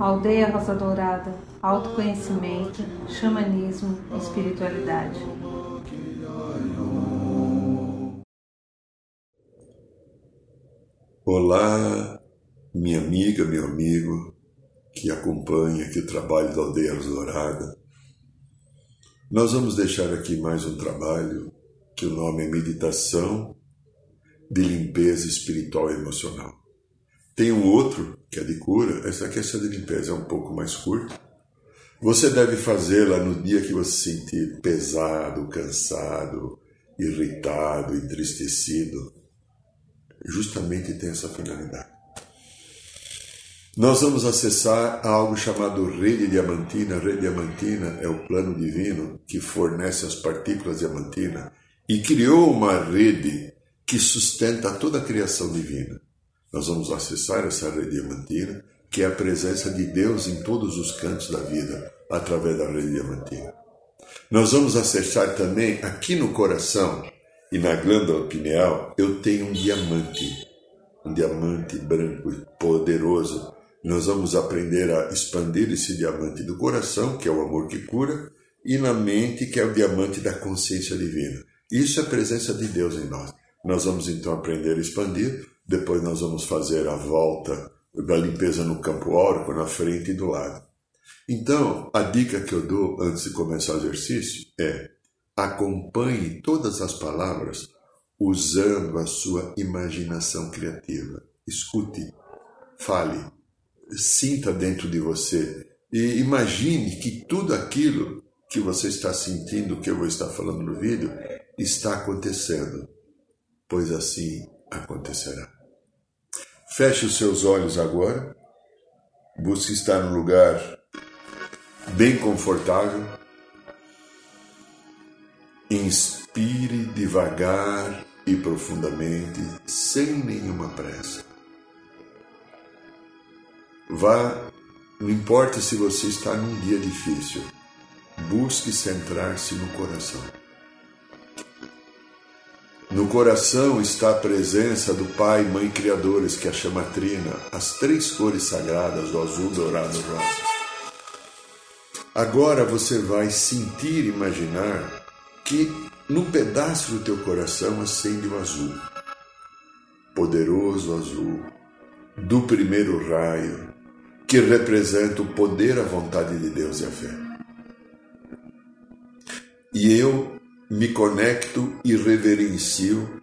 Aldeia Rosa Dourada, autoconhecimento, xamanismo, espiritualidade. Olá, minha amiga, meu amigo que acompanha aqui o trabalho da Aldeia Rosa Dourada. Nós vamos deixar aqui mais um trabalho que o nome é Meditação de Limpeza Espiritual e Emocional. Tem um outro que é de cura, essa questão de limpeza é um pouco mais curta. Você deve fazê-la no dia que você se sentir pesado, cansado, irritado, entristecido. Justamente tem essa finalidade. Nós vamos acessar algo chamado rede diamantina. Rede diamantina é o plano divino que fornece as partículas diamantina e criou uma rede que sustenta toda a criação divina. Nós vamos acessar essa rede diamantina, que é a presença de Deus em todos os cantos da vida, através da rede diamantina. Nós vamos acessar também aqui no coração e na glândula pineal, eu tenho um diamante, um diamante branco poderoso. Nós vamos aprender a expandir esse diamante do coração, que é o amor que cura, e na mente, que é o diamante da consciência divina. Isso é a presença de Deus em nós. Nós vamos então aprender a expandir, depois nós vamos fazer a volta da limpeza no campo órico, na frente e do lado. Então, a dica que eu dou antes de começar o exercício é acompanhe todas as palavras usando a sua imaginação criativa. Escute, fale, sinta dentro de você e imagine que tudo aquilo que você está sentindo, que eu vou estar falando no vídeo, está acontecendo, pois assim acontecerá. Feche os seus olhos agora, busque estar num lugar bem confortável. Inspire devagar e profundamente, sem nenhuma pressa. Vá, não importa se você está num dia difícil, busque centrar-se no coração. No coração está a presença do Pai Mãe Criadores, que a chama Trina, as três cores sagradas do azul, dourado e rosa. Agora você vai sentir imaginar que num pedaço do teu coração acende o azul, poderoso azul, do primeiro raio, que representa o poder, a vontade de Deus e a fé. E eu me conecto e reverencio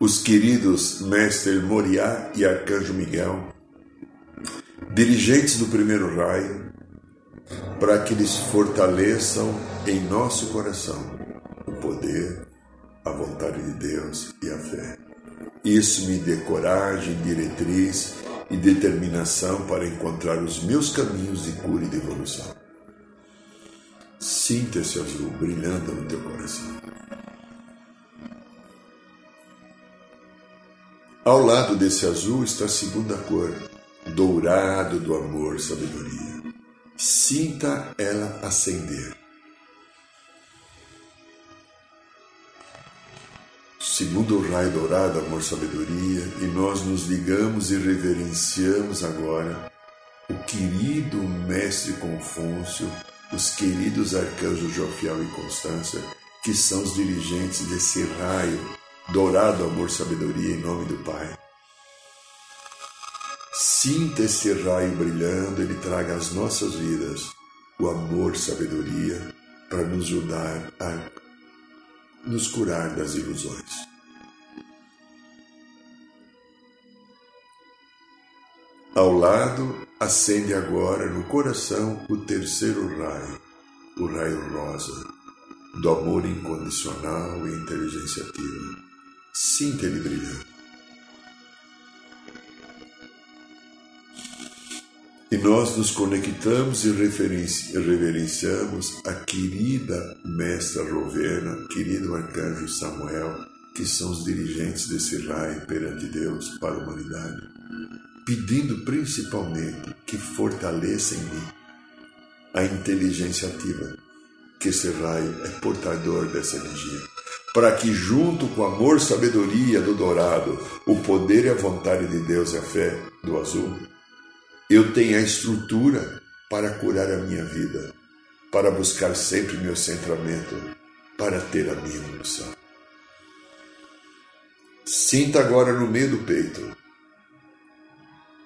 os queridos Mestre Moriá e Arcanjo Miguel, dirigentes do primeiro raio, para que eles fortaleçam em nosso coração o poder, a vontade de Deus e a fé. Isso me dê coragem, diretriz e determinação para encontrar os meus caminhos de cura e de evolução. Sinta esse azul brilhando no teu coração. Ao lado desse azul está a segunda cor, dourado do amor, sabedoria. Sinta ela acender. Segundo o raio dourado, amor, sabedoria, e nós nos ligamos e reverenciamos agora o querido Mestre Confúcio os queridos arcanjos Jofiel e Constância, que são os dirigentes desse raio dourado amor sabedoria em nome do Pai. Sinta esse raio brilhando, ele traga às nossas vidas o amor sabedoria para nos ajudar a nos curar das ilusões. Ao lado, acende agora no coração o terceiro raio, o raio rosa, do amor incondicional e inteligência ativa. Sinta ele brilhar. E nós nos conectamos e reverenciamos a querida Mestra Rovena, querido Arcanjo Samuel, que são os dirigentes desse raio perante Deus para a humanidade pedindo principalmente que fortaleça em mim a inteligência ativa, que esse raio é portador dessa energia. para que, junto com amor, sabedoria do dourado, o poder e a vontade de Deus e a fé do azul, eu tenha a estrutura para curar a minha vida, para buscar sempre meu centramento, para ter a minha evolução. Sinta agora no meio do peito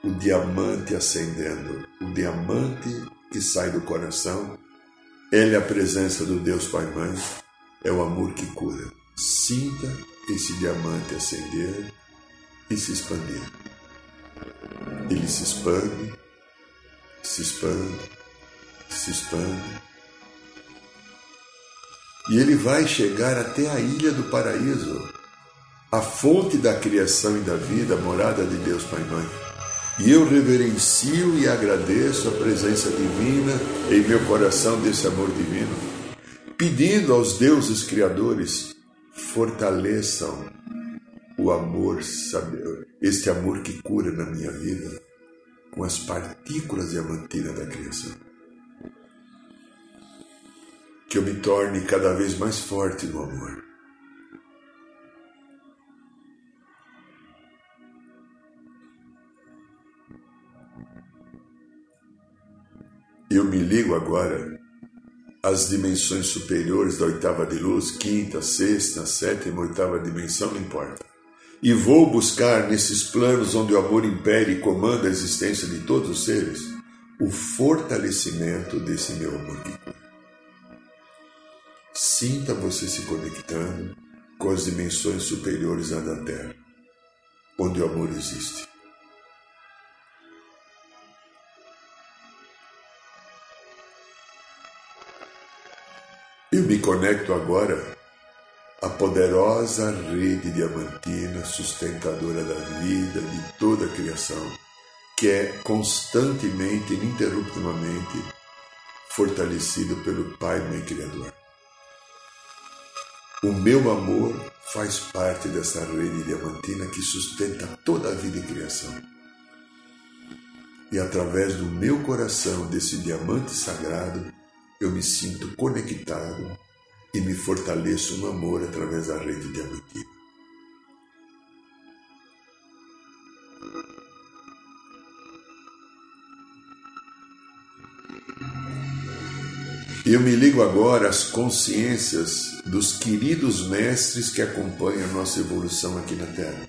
o diamante acendendo, o diamante que sai do coração. Ele é a presença do Deus Pai Mãe é o amor que cura. Sinta esse diamante acender e se expandir. Ele se expande, se expande, se expande. E ele vai chegar até a ilha do paraíso, a fonte da criação e da vida, morada de Deus Pai Mãe. E eu reverencio e agradeço a presença divina em meu coração desse amor divino pedindo aos deuses criadores fortaleçam o amor, este amor que cura na minha vida com as partículas diamantinas da criação. Que eu me torne cada vez mais forte no amor. Me ligo agora as dimensões superiores da oitava de luz, quinta, sexta, sétima, oitava dimensão, não importa. E vou buscar nesses planos onde o amor impere e comanda a existência de todos os seres, o fortalecimento desse meu amor que cura. Sinta você se conectando com as dimensões superiores da Terra, onde o amor existe. Me conecto agora à poderosa rede diamantina sustentadora da vida de toda a criação, que é constantemente, ininterruptamente fortalecido pelo Pai Mãe Criador. O meu amor faz parte dessa rede diamantina que sustenta toda a vida e criação. E através do meu coração, desse diamante sagrado, eu me sinto conectado e me fortaleço no amor através da rede diamantina. Eu me ligo agora às consciências dos queridos mestres que acompanham a nossa evolução aqui na Terra,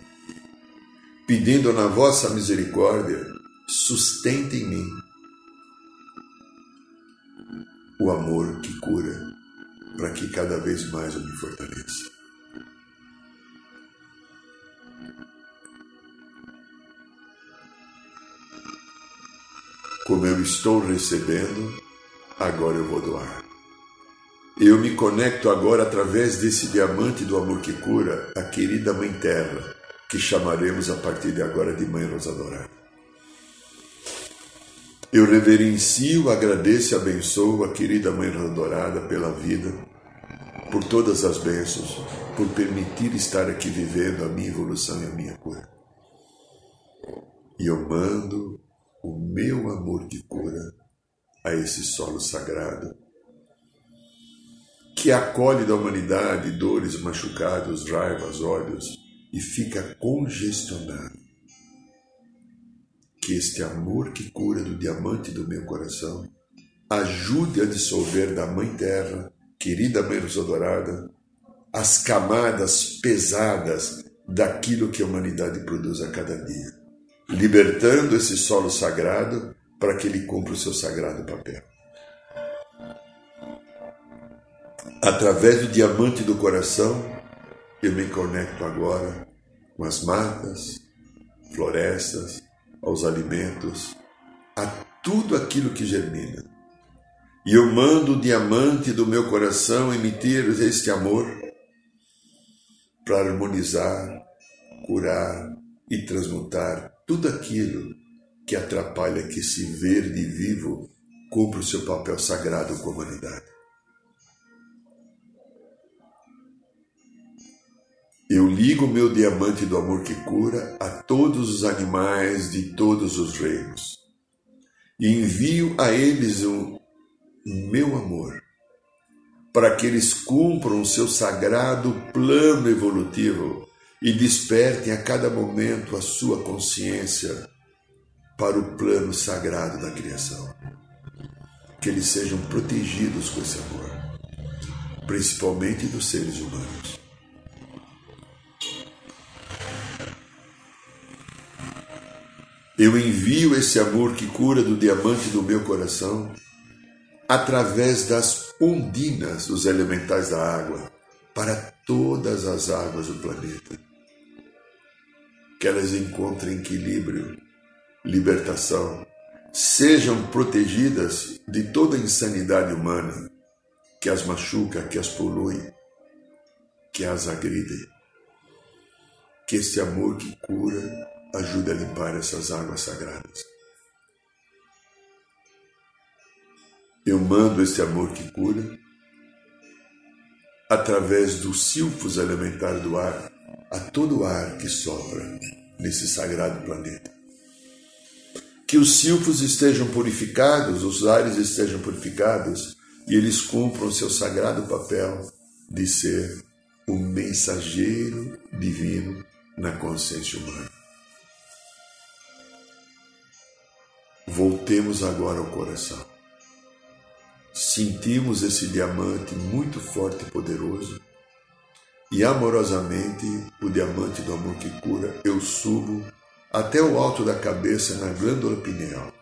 pedindo na vossa misericórdia, sustente em mim o amor que cura, para que cada vez mais eu me fortaleça. Como eu estou recebendo, agora eu vou doar. Eu me conecto agora através desse diamante do amor que cura, a querida Mãe Terra, que chamaremos a partir de agora de Mãe Rosa Dourada. Eu reverencio, agradeço e abençoo a querida Mãe Dourada pela vida, por todas as bênçãos, por permitir estar aqui vivendo a minha evolução e a minha cura. E eu mando o meu amor de cura a esse solo sagrado, que acolhe da humanidade dores, machucados, raivas, ódios e fica congestionado que este amor que cura do diamante do meu coração ajude a dissolver da Mãe Terra, querida Mãe Rosa Dourada, as camadas pesadas daquilo que a humanidade produz a cada dia, libertando esse solo sagrado para que ele cumpra o seu sagrado papel. Através do diamante do coração, eu me conecto agora com as matas, florestas, aos alimentos, a tudo aquilo que germina. E eu mando o diamante do meu coração emitir este amor para harmonizar, curar e transmutar tudo aquilo que atrapalha que esse verde vivo cumpra o seu papel sagrado com a humanidade. Eu ligo meu diamante do amor que cura a todos os animais de todos os reinos e envio a eles o meu amor para que eles cumpram o seu sagrado plano evolutivo e despertem a cada momento a sua consciência para o plano sagrado da criação. Que eles sejam protegidos com esse amor, principalmente dos seres humanos. Eu envio esse amor que cura do diamante do meu coração através das ondinas dos elementais da água para todas as águas do planeta. Que elas encontrem equilíbrio, libertação, sejam protegidas de toda insanidade humana que as machuca, que as polui, que as agride. Que esse amor que cura ajude a limpar essas águas sagradas. Eu mando esse amor que cura através dos silfos elementares do ar a todo o ar que sopra nesse sagrado planeta. Que os silfos estejam purificados, os ares estejam purificados e eles cumpram seu sagrado papel de ser o mensageiro divino na consciência humana. Voltemos agora ao coração. Sentimos esse diamante muito forte e poderoso, e amorosamente, o diamante do amor que cura, eu subo até o alto da cabeça na glândula pineal,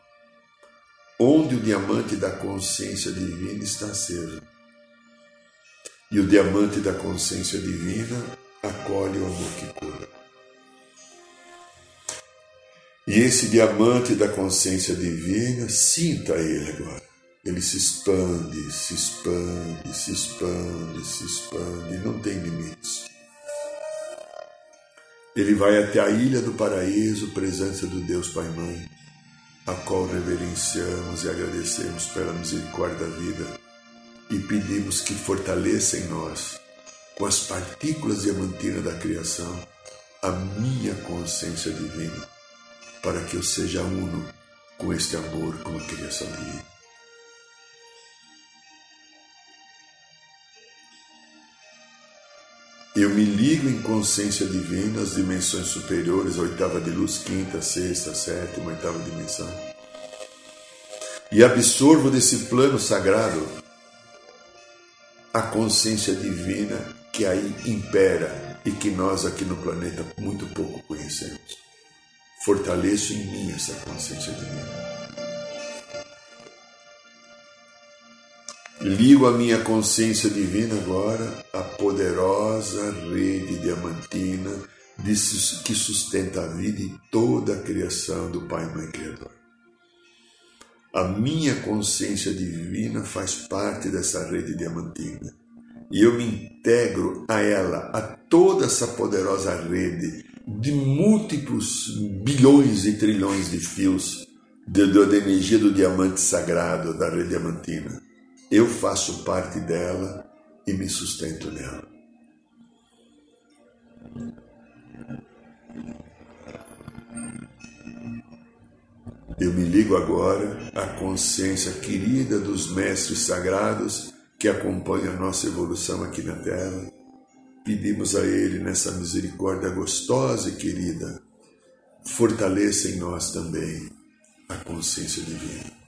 onde o diamante da consciência divina está aceso. E o diamante da consciência divina acolhe o amor que cura. E esse diamante da consciência divina, sinta ele agora. Ele se expande, se expande, se expande, se expande, não tem limites. Ele vai até a ilha do paraíso, presença do Deus Pai Mãe, a qual reverenciamos e agradecemos pela misericórdia da vida e pedimos que fortaleça em nós, com as partículas diamantinas da criação, a minha consciência divina, para que eu seja uno com este amor com a criação divina. Eu me ligo em consciência divina às dimensões superiores, oitava de luz, quinta, sexta, sétima, oitava dimensão. E absorvo desse plano sagrado a consciência divina que aí impera e que nós aqui no planeta muito pouco conhecemos. Fortaleço em mim essa consciência divina. Ligo a minha consciência divina agora à poderosa rede diamantina que sustenta a vida e toda a criação do Pai Mãe Criador. A minha consciência divina faz parte dessa rede diamantina e eu me integro a ela, a toda essa poderosa rede de múltiplos bilhões e trilhões de fios de, de energia do diamante sagrado da rede diamantina eu faço parte dela e me sustento nela. Eu me ligo agora à consciência querida dos mestres sagrados que acompanham a nossa evolução aqui na Terra. Pedimos a Ele, nessa misericórdia gostosa e querida, fortaleça em nós também a consciência divina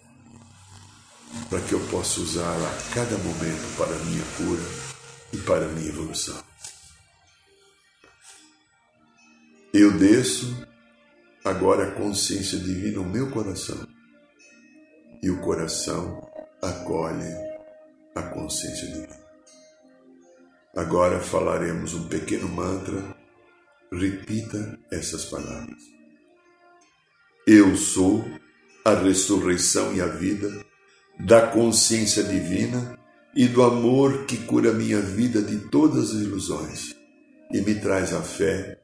para que eu possa usá-la a cada momento para a minha cura e para a minha evolução. Eu desço agora a consciência divina no meu coração e o coração acolhe a consciência divina. Agora falaremos um pequeno mantra. Repita essas palavras. Eu sou a ressurreição e a vida da consciência divina e do amor que cura minha vida de todas as ilusões e me traz a fé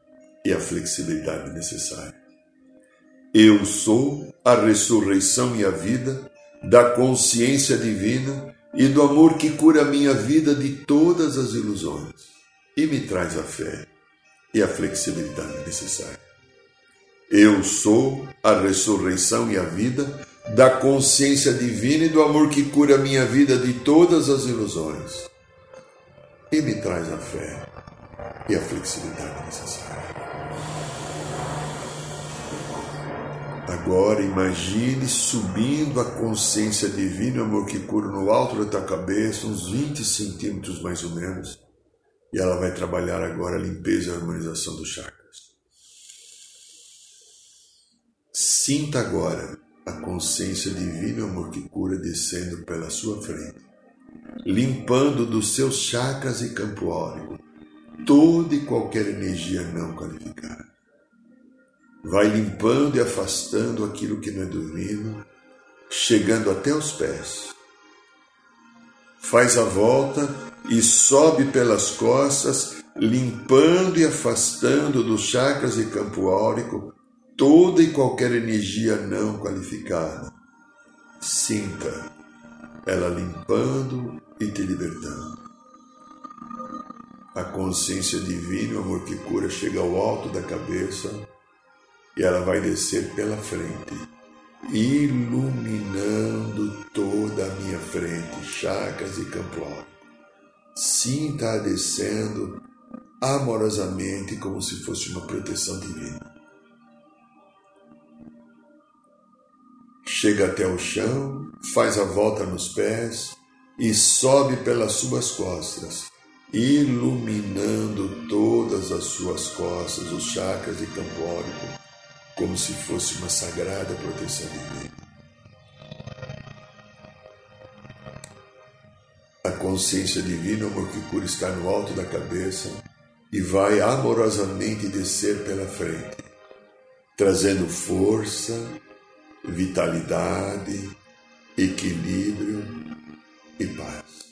e a flexibilidade necessária. Eu sou a ressurreição e a vida da consciência divina e do amor que cura minha vida de todas as ilusões e me traz a fé e a flexibilidade necessária. Eu sou a ressurreição e a vida da consciência divina e do amor que cura minha vida de todas as ilusões e me traz a fé e a flexibilidade necessária. Agora imagine subindo a consciência divina, amor que cura no alto da tua cabeça, uns 20 centímetros mais ou menos, e ela vai trabalhar agora a limpeza e a harmonização dos chakras. Sinta agora a consciência divina, amor que cura, descendo pela sua frente, limpando dos seus chakras e campo órico toda e qualquer energia não qualificada vai limpando e afastando aquilo que não é dormido, chegando até os pés. Faz a volta e sobe pelas costas, limpando e afastando dos chakras e campo áurico toda e qualquer energia não qualificada. Sinta ela limpando e te libertando. A consciência divina, o amor que cura, chega ao alto da cabeça e ela vai descer pela frente, iluminando toda a minha frente, chacras e campo Sinta-a descendo amorosamente como se fosse uma proteção divina. Chega até o chão, faz a volta nos pés e sobe pelas suas costas, iluminando todas as suas costas, os chakras e campo como se fosse uma sagrada proteção divina. A consciência divina, o que cura, está no alto da cabeça e vai amorosamente descer pela frente, trazendo força, vitalidade, equilíbrio e paz.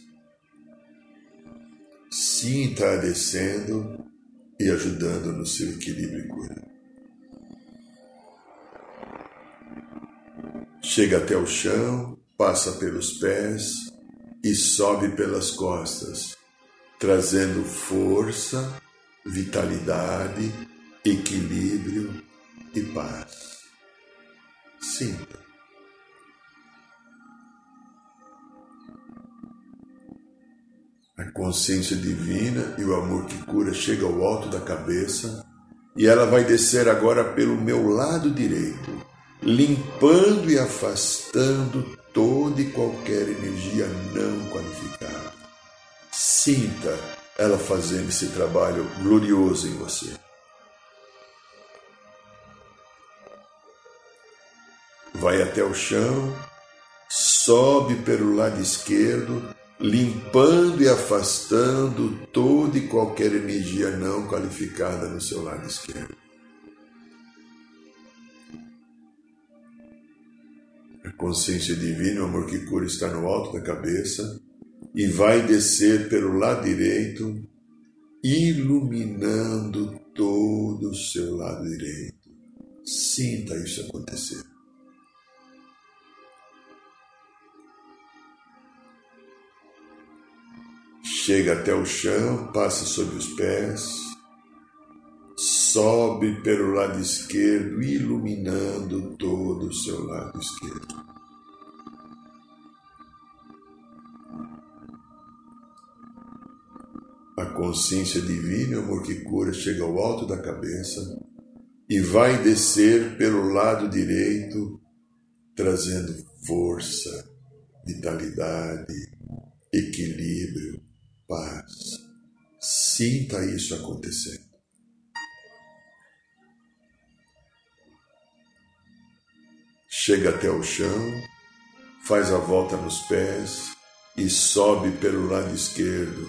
Sinta-a descendo e ajudando no seu equilíbrio e cura. Chega até o chão, passa pelos pés e sobe pelas costas, trazendo força, vitalidade, equilíbrio e paz. Sinta. A consciência divina e o amor que cura chega ao alto da cabeça e ela vai descer agora pelo meu lado direito limpando e afastando toda e qualquer energia não qualificada. Sinta ela fazendo esse trabalho glorioso em você. Vai até o chão, sobe pelo lado esquerdo, limpando e afastando toda e qualquer energia não qualificada no seu lado esquerdo. A consciência divina, o amor que cura, está no alto da cabeça e vai descer pelo lado direito, iluminando todo o seu lado direito. Sinta isso acontecer. Chega até o chão, passa sobre os pés, sobe pelo lado esquerdo, iluminando todo o seu lado esquerdo. A consciência divina, o amor que cura, chega ao alto da cabeça e vai descer pelo lado direito, trazendo força, vitalidade, equilíbrio, paz. Sinta isso acontecendo. Chega até o chão, faz a volta nos pés e sobe pelo lado esquerdo,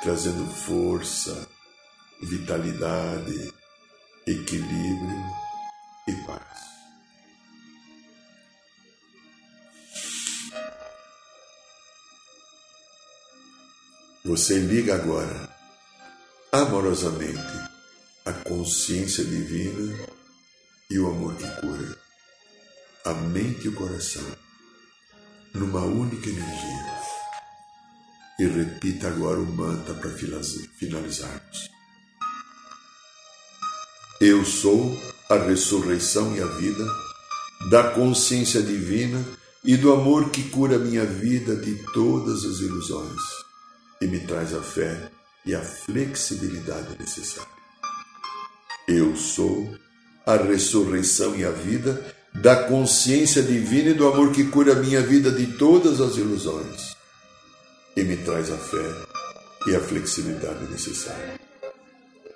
trazendo força, vitalidade, equilíbrio e paz. Você liga agora, amorosamente, a consciência divina e o amor que cura a mente e o coração numa única energia. E repita agora o mantra para finalizarmos. Eu sou a ressurreição e a vida da consciência divina e do amor que cura minha vida de todas as ilusões e me traz a fé e a flexibilidade necessária. Eu sou a ressurreição e a vida da consciência divina e do amor que cura a minha vida de todas as ilusões e me traz a fé e a flexibilidade necessária.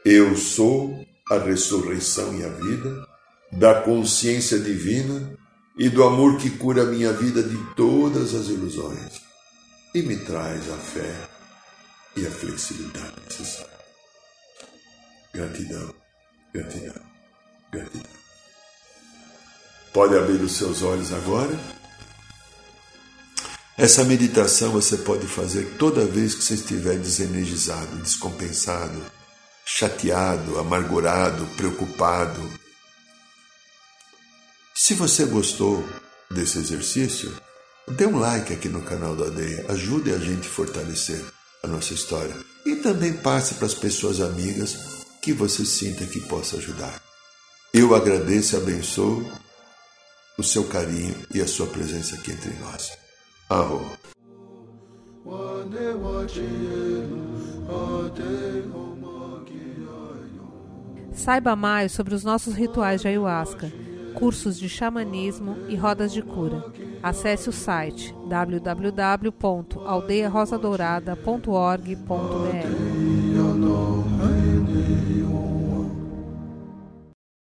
Eu sou a ressurreição e a vida da consciência divina e do amor que cura a minha vida de todas as ilusões e me traz a fé e a flexibilidade necessária. Gratidão, gratidão, gratidão. Pode abrir os seus olhos agora. Essa meditação você pode fazer toda vez que você estiver desenergizado, descompensado, chateado, amargurado, preocupado. Se você gostou desse exercício, dê um like aqui no canal da Aldeia, ajude a gente a fortalecer a nossa história e também passe para as pessoas amigas que você sinta que possa ajudar. Eu agradeço e abençoo o seu carinho e a sua presença aqui entre nós. Arro. Saiba mais sobre os nossos rituais de ayahuasca, cursos de xamanismo e rodas de cura. Acesse o site www.aldeiarosadourada.org.br.